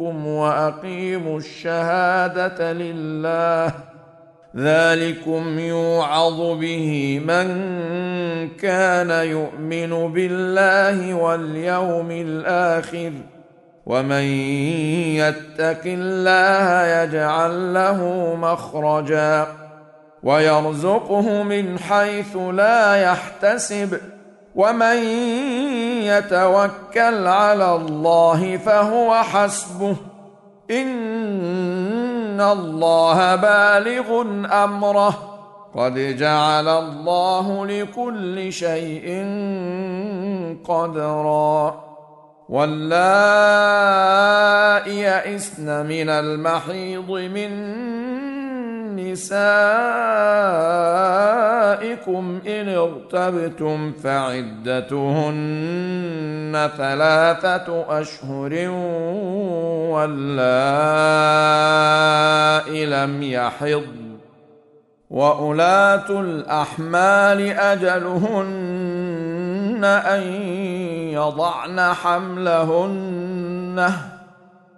وأقيموا الشهادة لله. ذلكم يوعظ به من كان يؤمن بالله واليوم الآخر. ومن يتق الله يجعل له مخرجا. ويرزقه من حيث لا يحتسب. ومن يتوكل على الله فهو حسبه. إن الله بالغ أمره. قد جعل الله لكل شيء قدرا. واللائي يئسن من المحيض من نسائكم إن ارتبتم فعدتهن ثلاثة أشهر واللائي لم يحضن واولاه الأحمال أجلهن أن يضعن حملهن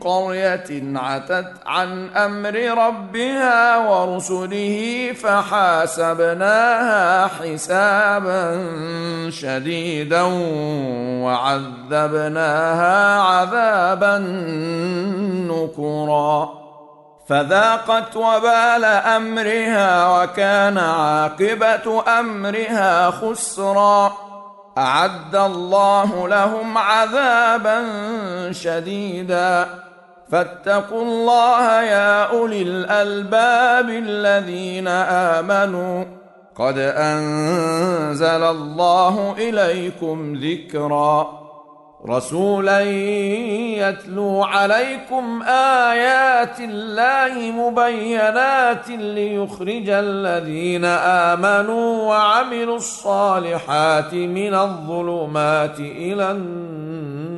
قرية عتت عن أمر ربها ورسله فحاسبناها حسابا شديدا وعذبناها عذابا نكرا. فذاقت وبال أمرها وكان عاقبة أمرها خسرا. أعد الله لهم عذابا شديدا. فاتقوا الله يا أولي الألباب الذين آمنوا. قد أنزل الله إليكم ذكرا. رسولا يتلو عليكم آيات الله مبينات ليخرج الذين آمنوا وعملوا الصالحات من الظلمات إلى النور.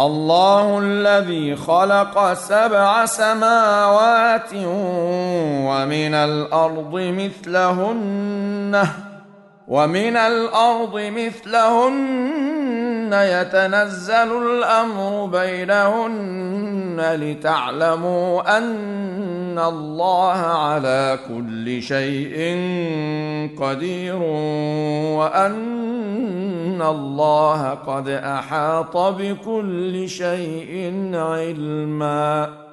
الله الذي خلق سبع سماوات ومن الأرض مثلهن ومن الأرض مثلهن يتنزل الأمر بينهن لتعلموا أن الله على كل شيء قدير وأن الله قد أحاط بكل شيء علما.